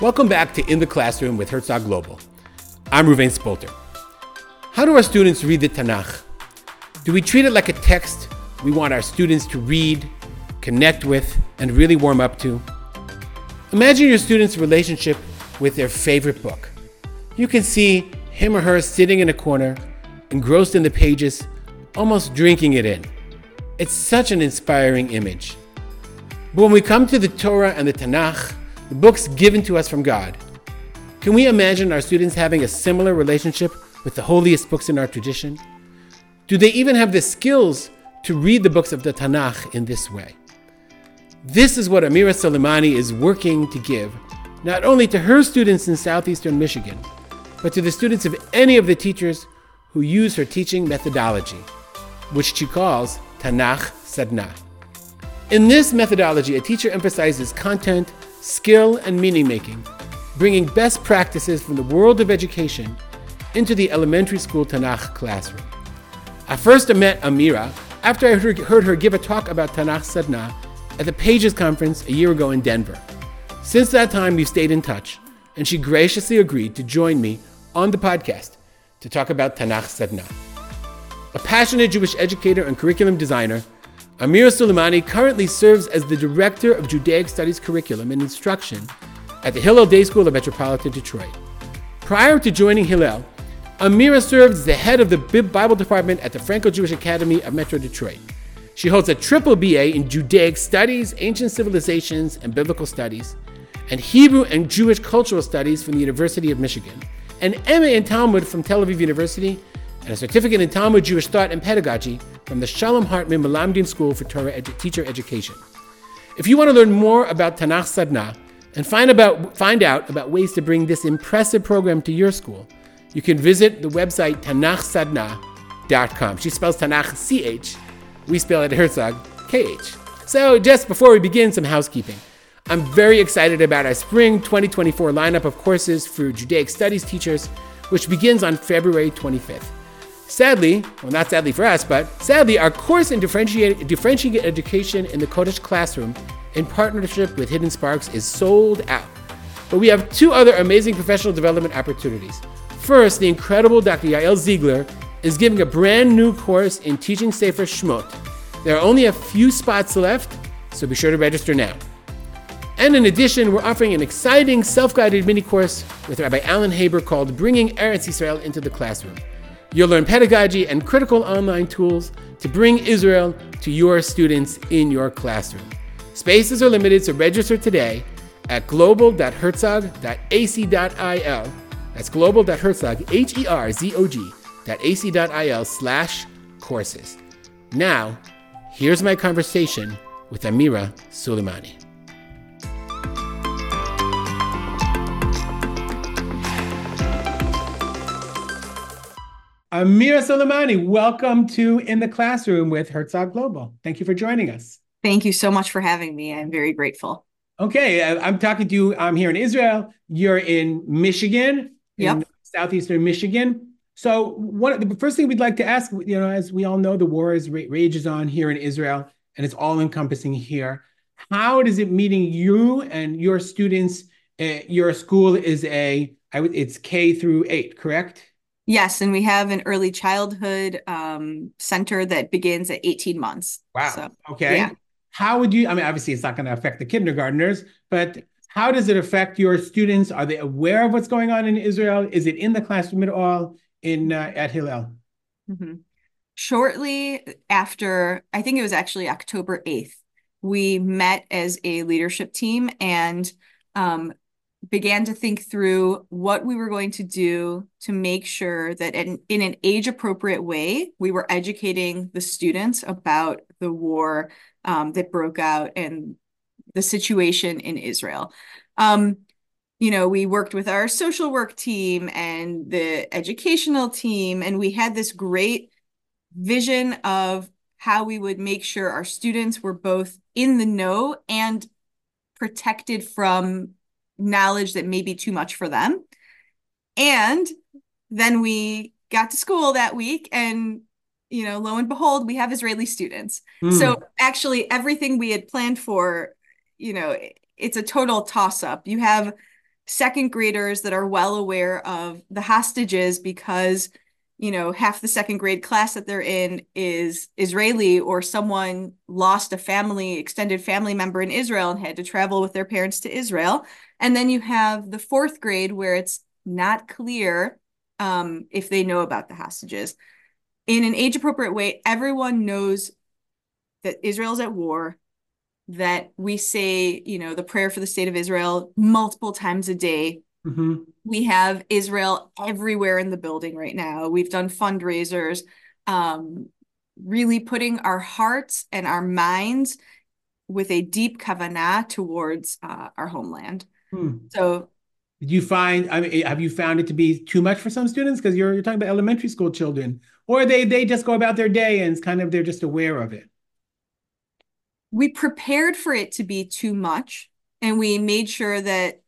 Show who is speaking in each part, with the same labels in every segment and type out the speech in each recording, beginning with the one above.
Speaker 1: Welcome back to In the Classroom with Herzog Global. I'm Reuven Spolter. How do our students read the Tanakh? Do we treat it like a text we want our students to read, connect with, and really warm up to? Imagine your student's relationship with their favorite book. You can see him or her sitting in a corner, engrossed in the pages, almost drinking it in. It's such an inspiring image. But when we come to the Torah and the Tanakh, the books given to us from God, can we imagine our students having a similar relationship with the holiest books in our tradition? Do they even have the skills to read the books of the Tanakh in this way? This is what Amira Soleimani is working to give, not only to her students in southeastern Michigan, but to the students of any of the teachers who use her teaching methodology, which she calls Tanakh Sadna. In this methodology, a teacher emphasizes content, skill, and meaning making, bringing best practices from the world of education into the elementary school Tanakh classroom. I first met Amira after I heard her give a talk about Tanakh Sadna at the Pages Conference a year ago in Denver. Since that time, we've stayed in touch, and she graciously agreed to join me on the podcast to talk about Tanakh Sadna. A passionate Jewish educator and curriculum designer, Amira Soleimani currently serves as the Director of Judaic Studies Curriculum and Instruction at the Hillel Day School of Metropolitan Detroit. Prior to joining Hillel, Amira served as the head of the Bible department at the Frankel Jewish Academy of Metro Detroit. She holds a triple BA in Judaic Studies, Ancient Civilizations, and Biblical Studies, and Hebrew and Jewish Cultural Studies from the University of Michigan, an MA in Talmud from Tel Aviv University, and a certificate in Talmud Jewish Thought and Pedagogy from the Shalom Hartman Melamdim School for Torah Edu- Teacher Education. If you want to learn more about Tanakh Sadna and find, about, find out about ways to bring this impressive program to your school, you can visit the website tanachsadna.com. She spells Tanakh C-H we spell it Herzog, KH. So, just before we begin, some housekeeping. I'm very excited about our spring 2024 lineup of courses for Judaic Studies teachers, which begins on February 25th. Sadly, well, not sadly for us, but sadly, our course in differentiated, education in the Kodesh classroom in partnership with Hidden Sparks is sold out. But we have two other amazing professional development opportunities. First, the incredible Dr. Yael Ziegler is giving a brand new course in teaching Sefer Shmot. There are only a few spots left, so be sure to register now. And in addition, we're offering an exciting self guided mini course with Rabbi Alan Haber called Bringing Eretz Israel into the Classroom. You'll learn pedagogy and critical online tools to bring Israel to your students in your classroom. Spaces are limited, so register today at global.herzog.ac.il. That's global.herzog, H E R Z O G ac.il slash courses. Now, here's my conversation with Amira Soleimani. Amira Soleimani, welcome to In the Classroom with Herzog Global. Thank you for joining us.
Speaker 2: Thank you so much for having me. I'm very grateful.
Speaker 1: Okay, I'm talking to you. I'm here in Israel. You're in Michigan,
Speaker 2: yep.
Speaker 1: in southeastern Michigan. So, what the first thing we'd like to ask, you know, as we all know, the war is rages on here in Israel, and it's all encompassing here. How does it meeting you and your students? Uh, your school is a, I would, it's K through eight, correct?
Speaker 2: Yes, and we have an early childhood um, center that begins at 18 months.
Speaker 1: Wow. So, okay. Yeah. How would you? I mean, obviously, it's not going to affect the kindergartners, but how does it affect your students? Are they aware of what's going on in Israel? Is it in the classroom at all? in uh, at Hillel?
Speaker 2: Mm-hmm. Shortly after, I think it was actually October 8th, we met as a leadership team and um, began to think through what we were going to do to make sure that in, in an age appropriate way, we were educating the students about the war um, that broke out and the situation in Israel. Um, you know, we worked with our social work team and the educational team, and we had this great vision of how we would make sure our students were both in the know and protected from knowledge that may be too much for them. And then we got to school that week and you know lo and behold we have israeli students mm. so actually everything we had planned for you know it's a total toss up you have second graders that are well aware of the hostages because you know half the second grade class that they're in is Israeli or someone lost a family extended family member in Israel and had to travel with their parents to Israel and then you have the fourth grade where it's not clear um, if they know about the hostages in an age appropriate way everyone knows that Israel's at war that we say, you know, the prayer for the state of Israel multiple times a day. Mm-hmm. We have Israel everywhere in the building right now. We've done fundraisers, um, really putting our hearts and our minds with a deep kavanah towards uh, our homeland. Hmm. So,
Speaker 1: did you find? I mean, have you found it to be too much for some students? Because you're you're talking about elementary school children, or they they just go about their day and it's kind of they're just aware of it
Speaker 2: we prepared for it to be too much and we made sure that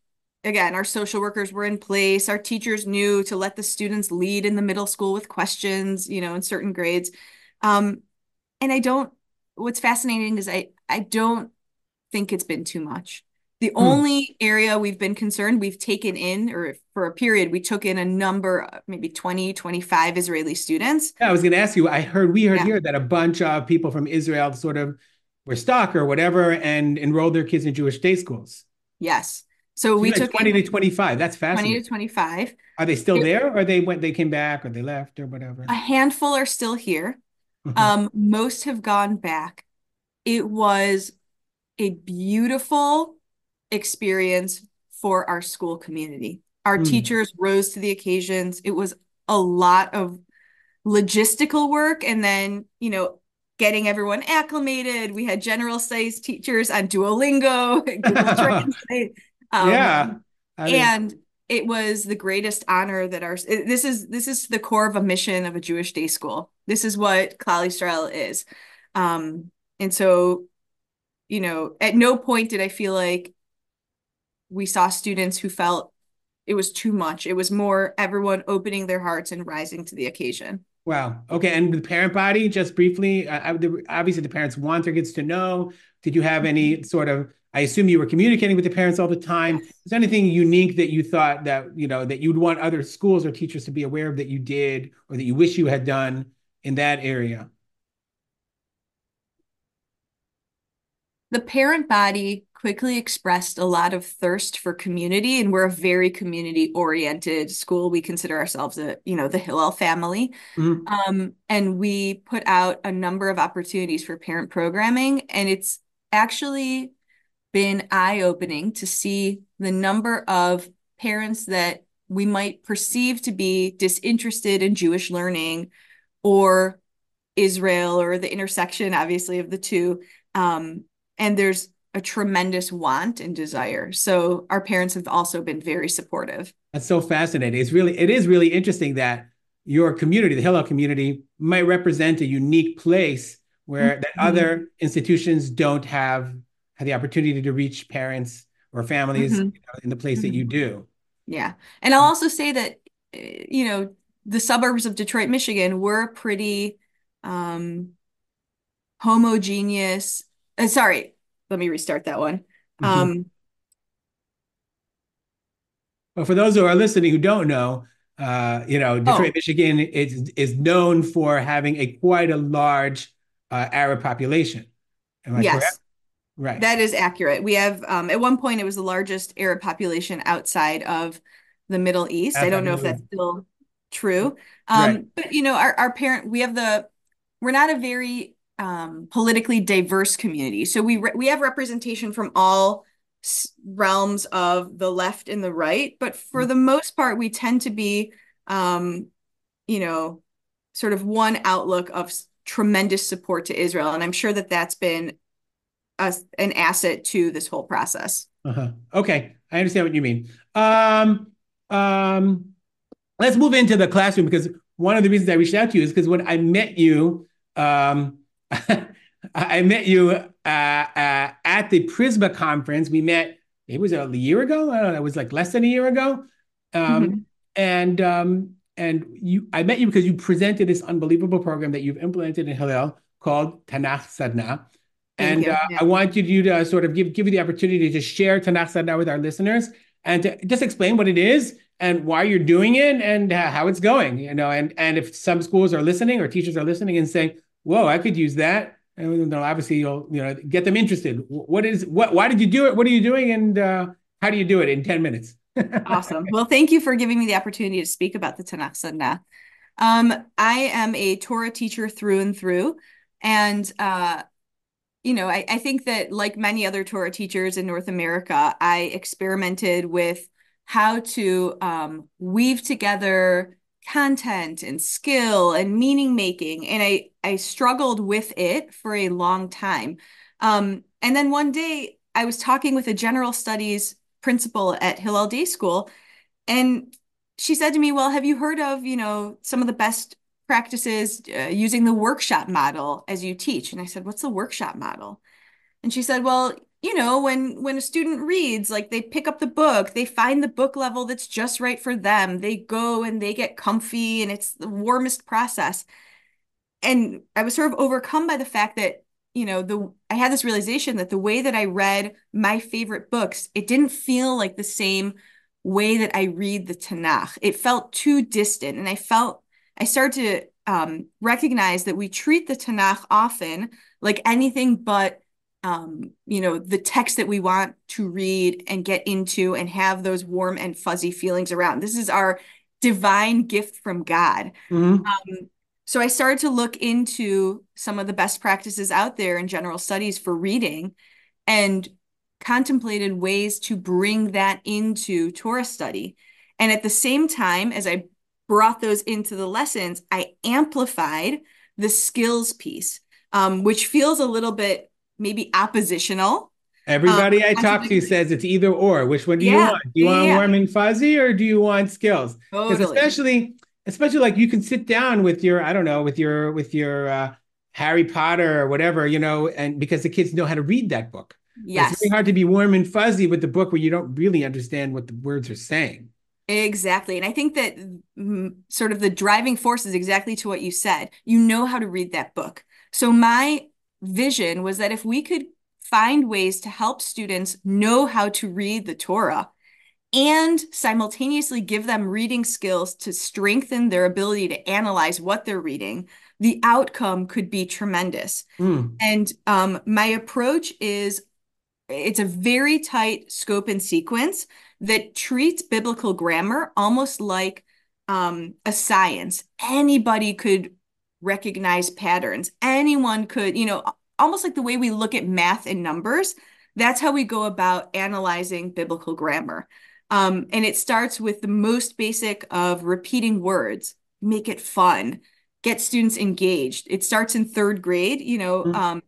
Speaker 2: again our social workers were in place our teachers knew to let the students lead in the middle school with questions you know in certain grades um, and i don't what's fascinating is i i don't think it's been too much the hmm. only area we've been concerned we've taken in or for a period we took in a number maybe 20 25 israeli students
Speaker 1: yeah, i was going to ask you i heard we heard yeah. here that a bunch of people from israel sort of were stuck or whatever and enrolled their kids in Jewish day schools.
Speaker 2: Yes. So, so we took
Speaker 1: 20 to 25. That's fascinating.
Speaker 2: 20 to 25.
Speaker 1: Are they still there or they went they came back or they left or whatever?
Speaker 2: A handful are still here. Mm-hmm. Um most have gone back. It was a beautiful experience for our school community. Our mm. teachers rose to the occasions. It was a lot of logistical work and then, you know, getting everyone acclimated. We had general studies teachers on Duolingo, Um, yeah. I mean, and it was the greatest honor that our this is this is the core of a mission of a Jewish day school. This is what Klal Yisrael is. Um, and so, you know, at no point did I feel like we saw students who felt it was too much. It was more everyone opening their hearts and rising to the occasion.
Speaker 1: Wow. Okay. And the parent body, just briefly, uh, obviously the parents want their kids to know. Did you have any sort of? I assume you were communicating with the parents all the time. Yes. Is there anything unique that you thought that you know that you'd want other schools or teachers to be aware of that you did, or that you wish you had done in that area?
Speaker 2: The parent body quickly expressed a lot of thirst for community and we're a very community oriented school. We consider ourselves a you know the hillel family. Mm-hmm. um, and we put out a number of opportunities for parent programming and it's actually been eye-opening to see the number of parents that we might perceive to be disinterested in jewish learning or israel or the intersection obviously of the two. Um, and there's a tremendous want and desire. So our parents have also been very supportive.
Speaker 1: That's so fascinating. It's really it is really interesting that your community, the Hillel community, might represent a unique place where mm-hmm. that other institutions don't have, have the opportunity to reach parents or families mm-hmm. you know, in the place mm-hmm. that you do.
Speaker 2: Yeah. And I'll also say that eh, you know, the suburbs of Detroit, Michigan were pretty um homogeneous. Uh, sorry, let me restart that one. Mm-hmm. Um,
Speaker 1: well, for those who are listening who don't know, uh, you know, Detroit, oh. Michigan is is known for having a quite a large uh, Arab population.
Speaker 2: yes. Correct? Right. That is accurate. We have um, at one point it was the largest Arab population outside of the Middle East. I don't know if that's still true. Um, right. but you know, our, our parent we have the we're not a very um, politically diverse community. So we re- we have representation from all s- realms of the left and the right, but for mm. the most part, we tend to be, um, you know, sort of one outlook of tremendous support to Israel, and I'm sure that that's been a, an asset to this whole process.
Speaker 1: Uh-huh. Okay, I understand what you mean. Um, um, let's move into the classroom because one of the reasons I reached out to you is because when I met you. Um, I met you uh, uh, at the Prizmah conference. We met, it was a year ago. I don't know, it was like less than a year ago. Um, mm-hmm. And um, and you, I met you because you presented this unbelievable program that you've implemented in Hillel called Tanakh Sadna. And uh, yeah. I want you to, to sort of give give you the opportunity to share Tanakh Sadna with our listeners and to just explain what it is and why you're doing it and how it's going. You know, and and if some schools are listening or teachers are listening and saying, "Whoa, I could use that," and obviously you'll you know get them interested. What is what? Why did you do it? What are you doing? And uh, how do you do it in ten minutes?
Speaker 2: awesome. Well, thank you for giving me the opportunity to speak about the Tanakh Sadna. Um, I am a Torah teacher through and through. And, uh, you know, I, I think that like many other Torah teachers in North America, I experimented with how to um, weave together content and skill and meaning making. And I, I struggled with it for a long time. Um, and then one day I was talking with a general studies principal at Hillel Day School, and she said to me, "Well, have you heard of you know some of the best practices uh, using the workshop model as you teach?" And I said, "What's the workshop model?" And she said, "Well, you know, when when a student reads, like they pick up the book, they find the book level that's just right for them. They go and they get comfy, and it's the warmest process." And I was sort of overcome by the fact that you know the i had this realization that the way that i read my favorite books it didn't feel like the same way that i read the tanakh it felt too distant and i felt i started to um, recognize that we treat the tanakh often like anything but um, you know the text that we want to read and get into and have those warm and fuzzy feelings around this is our divine gift from god mm-hmm. um, so I started to look into some of the best practices out there in general studies for reading and contemplated ways to bring that into Torah study. And at the same time, as I brought those into the lessons, I amplified the skills piece, um, which feels a little bit maybe oppositional.
Speaker 1: Everybody um, I talk to says it's either or. Which one do yeah, you want? Do you want yeah. warm and fuzzy or do you want skills? Because totally. especially especially like you can sit down with your i don't know with your with your uh, harry potter or whatever you know and because the kids know how to read that book
Speaker 2: yes
Speaker 1: it's really hard to be warm and fuzzy with the book where you don't really understand what the words are saying
Speaker 2: exactly and i think that mm, sort of the driving force is exactly to what you said you know how to read that book so my vision was that if we could find ways to help students know how to read the torah and simultaneously give them reading skills to strengthen their ability to analyze what they're reading, the outcome could be tremendous. Mm. And um, my approach is it's a very tight scope and sequence that treats biblical grammar almost like um, a science. Anybody could recognize patterns. Anyone could, you know, almost like the way we look at math and numbers. That's how we go about analyzing biblical grammar. Um, and it starts with the most basic of repeating words, make it fun, get students engaged. It starts in third grade, you know, mm-hmm. um,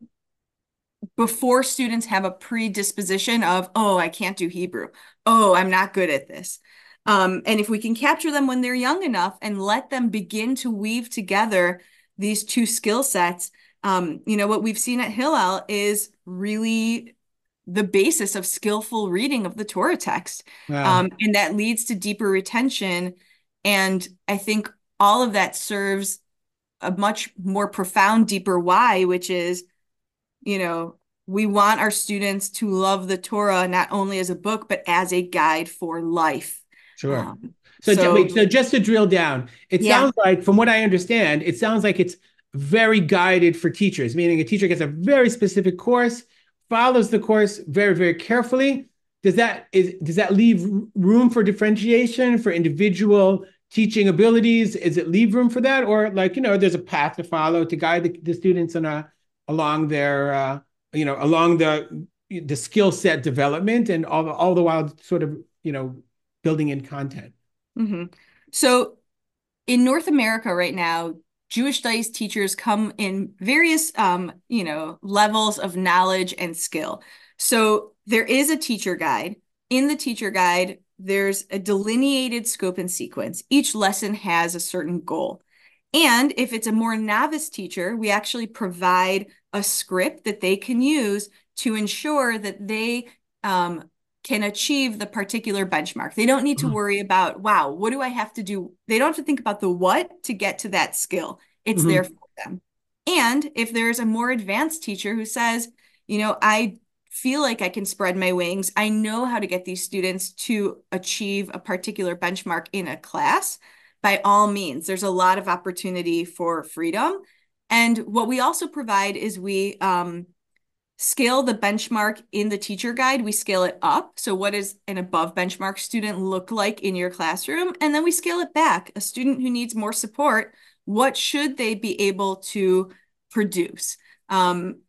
Speaker 2: before students have a predisposition of, oh, I can't do Hebrew. Oh, I'm not good at this. Um, and if we can capture them when they're young enough and let them begin to weave together these two skill sets, um, you know, what we've seen at Hillel is really the basis of skillful reading of the Torah text. Wow. Um, and that leads to deeper retention. And I think all of that serves a much more profound, deeper why, which is, you know, we want our students to love the Torah not only as a book, but as a guide for life.
Speaker 1: Sure. Um, so, so, wait, so just to drill down, it yeah. sounds like, from what I understand, it sounds like it's very guided for teachers, meaning a teacher gets a very specific course follows the course very, very carefully. Does that is does that leave room for differentiation for individual teaching abilities? Is it leave room for that, or like you know, there's a path to follow to guide the, the students on a along their uh, you know along the the skill set development and all all the while sort of you know building in content.
Speaker 2: Mm-hmm. So in North America right now, Jewish studies teachers come in various, um, you know, levels of knowledge and skill. So there is a teacher guide. In the teacher guide, there's a delineated scope and sequence. Each lesson has a certain goal. And if it's a more novice teacher, we actually provide a script that they can use to ensure that they um, can achieve the particular benchmark. They don't need to mm. worry about, wow, what do I have to do? They don't have to think about the what to get to that skill. It's mm-hmm. there for them. And if there's a more advanced teacher who says, you know, I feel like I can spread my wings. I know how to get these students to achieve a particular benchmark in a class. By all means, there's a lot of opportunity for freedom. And what we also provide is we um, scale the benchmark in the teacher guide. We scale it up. So what does an above benchmark student look like in your classroom? And then we scale it back. A student who needs more support, what should they be able to produce? Um,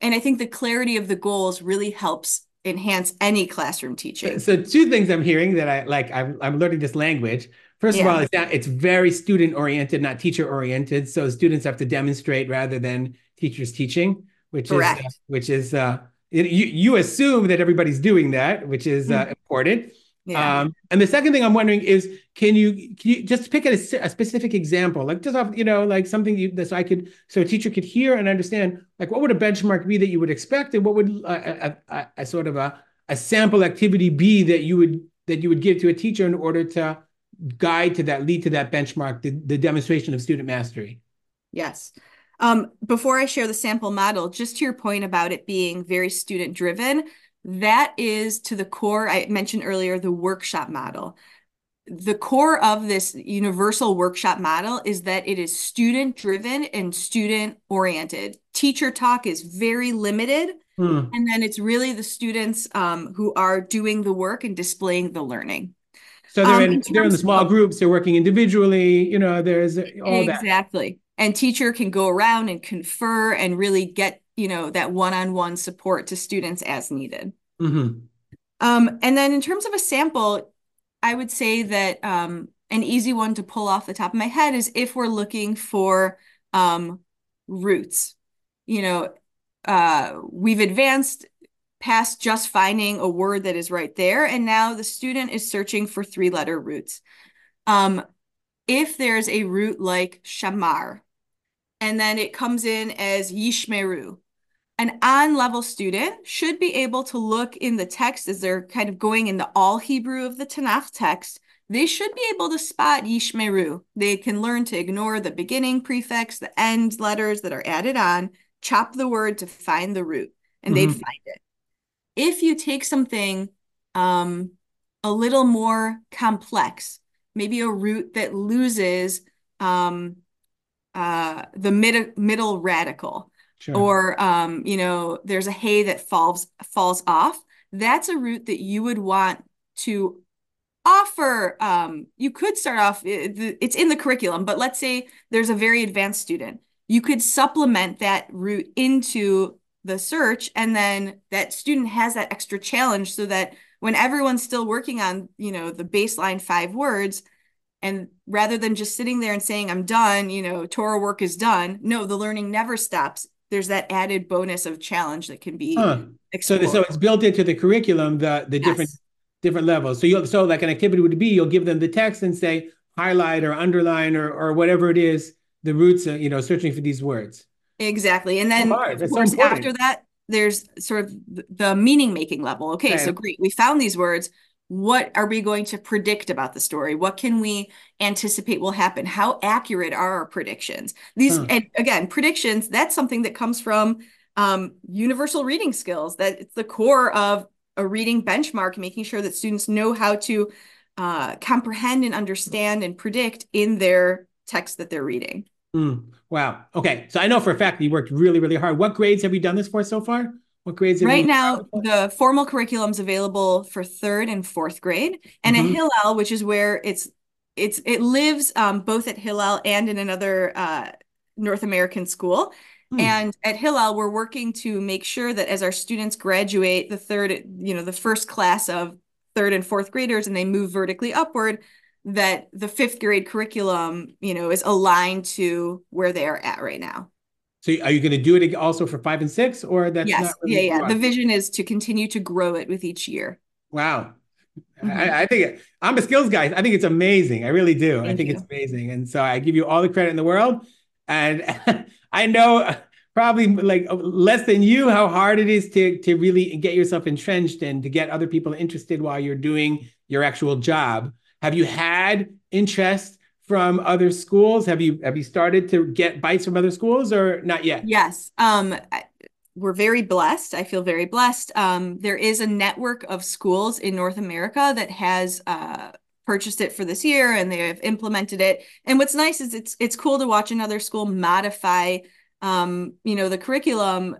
Speaker 2: and I think the clarity of the goals really helps enhance any classroom teaching.
Speaker 1: So two things I'm hearing that I like, I'm, I'm learning this language. First yeah. of all, it's, not, it's very student oriented, not teacher oriented. So students have to demonstrate rather than teachers teaching which Correct. is uh, which is uh, you you assume that everybody's doing that, which is uh, mm. important. Yeah. Um, and the second thing I'm wondering is, can you can you just pick a, a specific example, like just off, you know, like something you, that so I could, so a teacher could hear and understand, like what would a benchmark be that you would expect, and what would a, a, a sort of a, a sample activity be that you would that you would give to a teacher in order to guide to that, lead to that benchmark, the, the demonstration of student mastery.
Speaker 2: Yes. Um, before I share the sample model, just to your point about it being very student driven, that is to the core. I mentioned earlier the workshop model. The core of this universal workshop model is that it is student driven and student oriented. Teacher talk is very limited. Hmm. And then it's really the students um, who are doing the work and displaying the learning.
Speaker 1: So they're um, in, in they're in the small of, groups, they're working individually, you know, there's all
Speaker 2: exactly. And teacher can go around and confer and really get you know that one-on-one support to students as needed. Mm-hmm. um, and then in terms of a sample i would say that um, an easy one to pull off the top of my head is if we're looking for um, roots. You know uh, we've advanced past just finding a word that is right there and now the student is searching for three letter roots. Um, if there's a root like shamar and then it comes in as Yishmeru. An on level student should be able to look in the text as they're kind of going in the all Hebrew of the Tanakh text. They should be able to spot Yishmeru. They can learn to ignore the beginning prefix, the end letters that are added on, chop the word to find the root, and mm-hmm. they'd find it. If you take something um, a little more complex, maybe a root that loses um, uh, the mid- middle radical sure. or um, you know there's a hay that falls falls off that's a root that you would want to offer um, you could start off it's in the curriculum but let's say there's a very advanced student you could supplement that root into the search and then that student has that extra challenge so that when everyone's still working on you know the baseline five words and rather than just sitting there and saying, I'm done, you know, Torah work is done, no, the learning never stops. There's that added bonus of challenge that can be huh.
Speaker 1: so so it's built into the curriculum the the yes. different different levels. So you so like an activity would be you'll give them the text and say highlight or underline or or whatever it is the roots of, you know searching for these words.
Speaker 2: Exactly. And then of course so after that there's sort of the meaning making level. Okay, okay, so great. We found these words what are we going to predict about the story? What can we anticipate will happen? How accurate are our predictions? These huh. and again predictions that's something that comes from um, universal reading skills. That it's the core of a reading benchmark making sure that students know how to uh, comprehend and understand and predict in their text that they're reading.
Speaker 1: Mm. wow. Okay. So i know for a fact you worked really really hard. What grades have you done this for so far what grades?
Speaker 2: Right now, the formal curriculum is available for third and fourth grade, and mm-hmm. at Hillel, which is where it's it's it lives um, both at Hillel and in another uh, North American school. Hmm. And at Hillel, we're working to make sure that as our students graduate the third, you know, the first class of third and fourth graders, and they move vertically upward, that the fifth grade curriculum, you know, is aligned to where they are at right now.
Speaker 1: So are you going to do it also for five and six, or that's
Speaker 2: yes, really yeah, yeah. The vision is to continue to grow it with each year.
Speaker 1: Wow, mm-hmm. I, I, think it, I'm a skills guy. I think it's amazing. I really do. Thank I think you. it's amazing, and so I give you all the credit in the world. And I know probably like less than you how hard it is to to really get yourself entrenched and to get other people interested while you're doing your actual job. Have you had interest from other schools? Have you have you started to get bites from other schools or not yet?
Speaker 2: Yes. Um we're very blessed. I feel very blessed. Um, there is a network of schools in North America that has uh, purchased it for this year and they have implemented it. And what's nice is it's it's cool to watch another school modify, um, you know, the curriculum,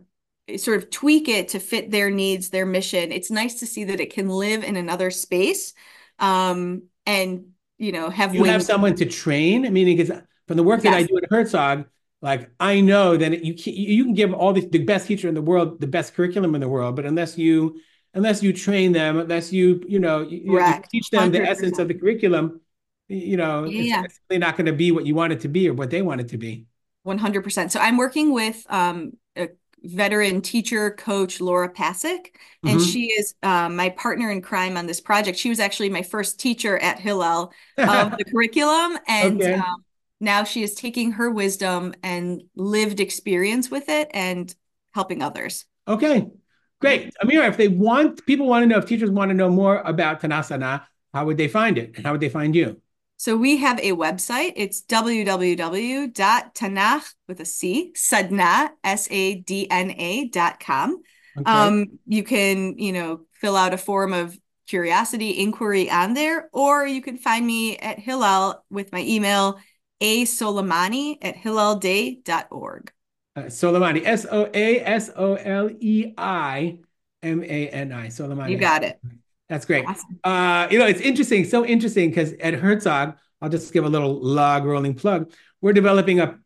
Speaker 2: sort of tweak it to fit their needs, their mission. It's nice to see that it can live in another space, um, and you know, have
Speaker 1: you have someone to train. Meaning, because from the work yes. that I do at Herzog, like I know that you can, you can give all the, the best teacher in the world the best curriculum in the world, but unless you unless you train them, unless you you know you, you teach them 100%. the essence of the curriculum, you know, yeah. it's, it's really not going to be what you want it to be or what they want it to be.
Speaker 2: One hundred percent. So I'm working with um, a veteran teacher coach Laura Pasick, and mm-hmm. she is um, my partner in crime on this project. She was actually my first teacher at Hillel of the curriculum, and okay. um, now she is taking her wisdom and lived experience with it and helping others.
Speaker 1: Okay, great. Amira, if they want, people want to know, if teachers want to know more about Tanakh Sadna, how would they find it? And how would they find you?
Speaker 2: So we have a website. It's www.tanakh with a C, sadna, S-A-D-N-A dot com. Okay. Um, you can, you know, fill out a form of curiosity inquiry on there, or you can find me at Hillel with my email, a Soleimani at hillelday.org.
Speaker 1: Uh, Soleimani, S O A S O L E I M A N I. Soleimani.
Speaker 2: You got it.
Speaker 1: That's great. Awesome. Uh, you know, it's interesting, so interesting because at Herzog, I'll just give a little log rolling plug. We're developing a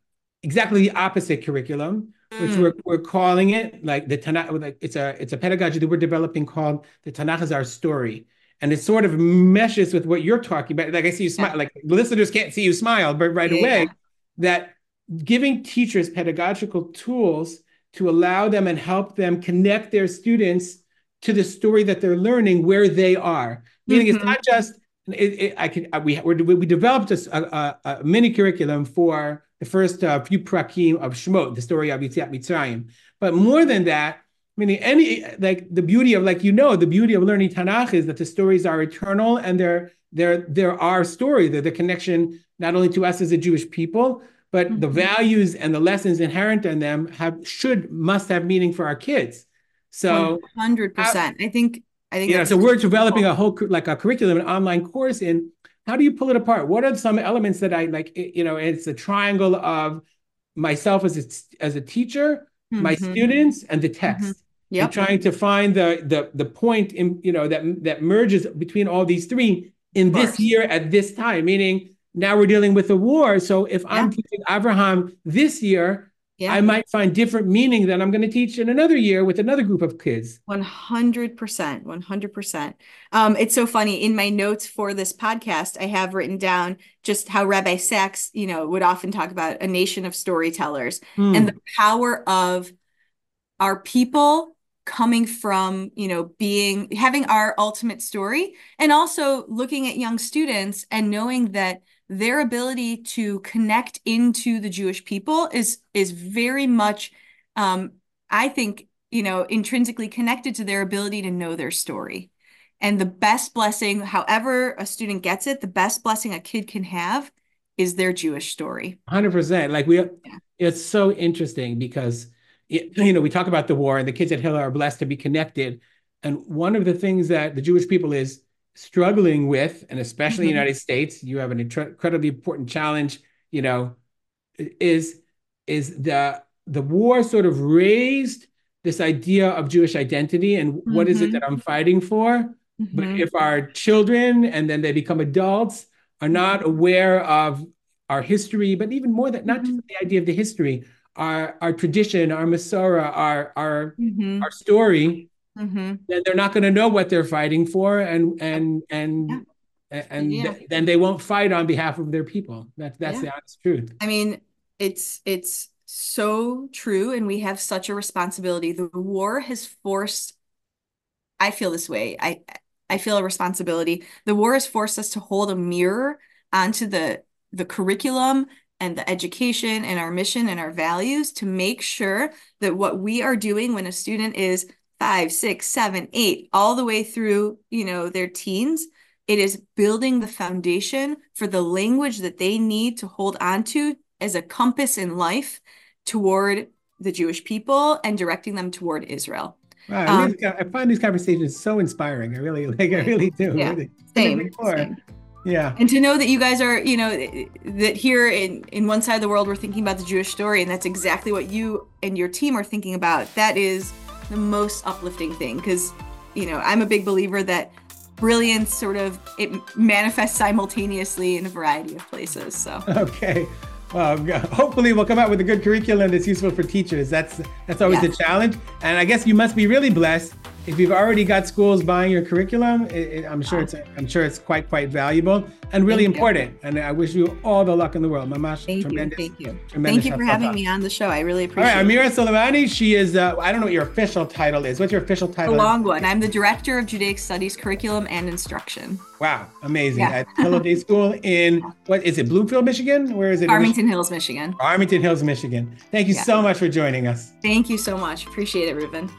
Speaker 1: exactly the opposite curriculum, mm. which we're, we're calling it like the Tanakh. It's a it's a pedagogy that we're developing called the Tanakh is our story and it sort of meshes with what you're talking about. Like I see you smile, yeah. like listeners can't see you smile, but right yeah. away, that giving teachers pedagogical tools to allow them and help them connect their students to the story that they're learning where they are. Meaning, mm-hmm. it's not just it, it, I can we we developed a, a, a, mini curriculum for the first uh, few prakim of Shemot, the story of Yetziat Mitzrayim. But more than that, meaning any like the beauty of like you know the beauty of learning Tanakh is that the stories are eternal and they're they're they're our story. They're the connection not only to us as a Jewish people, but mm-hmm. the values and the lessons inherent in them have should must have meaning for our kids. So
Speaker 2: hundred percent. I think I think
Speaker 1: yeah. So we're developing a whole like a curriculum, an online course in how do you pull it apart? What are some elements that I like? You know, it's a triangle of myself as a, as a teacher, mm-hmm. my students, and the text. Mm-hmm Yep. trying to find the the the point in you know that that merges between all these three in this year at this time. Meaning now we're dealing with a war. So if yeah. I'm teaching Abraham this year, yeah. I might find different meaning than I'm going to teach in another year with another group of kids.
Speaker 2: 100%. 100%. Um, it's so funny. In my notes for this podcast, I have written down just how Rabbi Sacks, you know, would often talk about a nation of storytellers mm. and the power of our people coming from you know being having our ultimate story and also looking at young students and knowing that their ability to connect into the jewish people is is very much um i think you know intrinsically connected to their ability to know their story and the best blessing however a student gets it the best blessing a kid can have is their jewish story
Speaker 1: 100% like we yeah. it's so interesting because you know, we talk about the war and the kids at Hillel are blessed to be connected. And one of the things that the Jewish people is struggling with, and especially mm-hmm. in the United States, you have an incredibly important challenge, you know, is is the the war sort of raised this idea of Jewish identity and mm-hmm. what is it mm-hmm. that I'm fighting for? Mm-hmm. But if our children and then they become adults are not aware of our history, but even more than not just mm-hmm. the idea of the history, our our tradition, our Masora, our our mm-hmm. our story, mm-hmm. then they're not going to know what they're fighting for, and and and. Yeah. And yeah. Th- then they won't fight on behalf of their people. That's that's the honest truth.
Speaker 2: I mean, it's it's so true, and we have such a responsibility. The war has forced. I feel this way. I I feel a responsibility. The war has forced us to hold a mirror onto the the curriculum and the education and our mission and our values to make sure that what we are doing when a student is five, six, seven, eight, all the way through, you know, their teens, it is building the foundation for the language that they need to hold on to as a compass in life toward the Jewish people and directing them toward Israel.
Speaker 1: Wow, I, really, um, I find these conversations so inspiring. I really like. I really do.
Speaker 2: Yeah,
Speaker 1: really.
Speaker 2: Same, same.
Speaker 1: Yeah.
Speaker 2: And to know that you guys are, you know, that here in in one side of the world we're thinking about the Jewish story, and that's exactly what you and your team are thinking about. That is the most uplifting thing because, you know, I'm a big believer that brilliance sort of it manifests simultaneously in a variety of places. So.
Speaker 1: Okay. Well, hopefully we'll come out with a good curriculum that's useful for teachers. That's that's always yes. the challenge. And I guess you must be really blessed if you've already got schools buying your curriculum, it, it, I'm sure it's I'm sure it's quite quite valuable and really Thank important. You. And I wish you all the luck in the world, Mamash.
Speaker 2: Thank tremendous, you. Thank you. Thank you for having me on the show. I really appreciate.
Speaker 1: it. All right, Amira Soleimani. She is. Uh, I don't know what your official title is. What's your official title?
Speaker 2: A long one. I'm the director of Judaic Studies Curriculum and Instruction.
Speaker 1: Wow, amazing! Yeah. At Day School in what is it? Bloomfield, Michigan. Where is it?
Speaker 2: Farmington Hills, Michigan.
Speaker 1: Farmington Hills, Michigan. Thank you yeah. so much for joining us.
Speaker 2: Thank you so much. Appreciate it, Reuven.